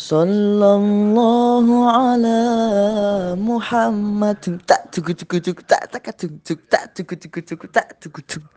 Sallallahu ala Muhammad. Tak tuku tuku tuku tak tak tuku tuku tak tuku tuku tuku tak tuku tuku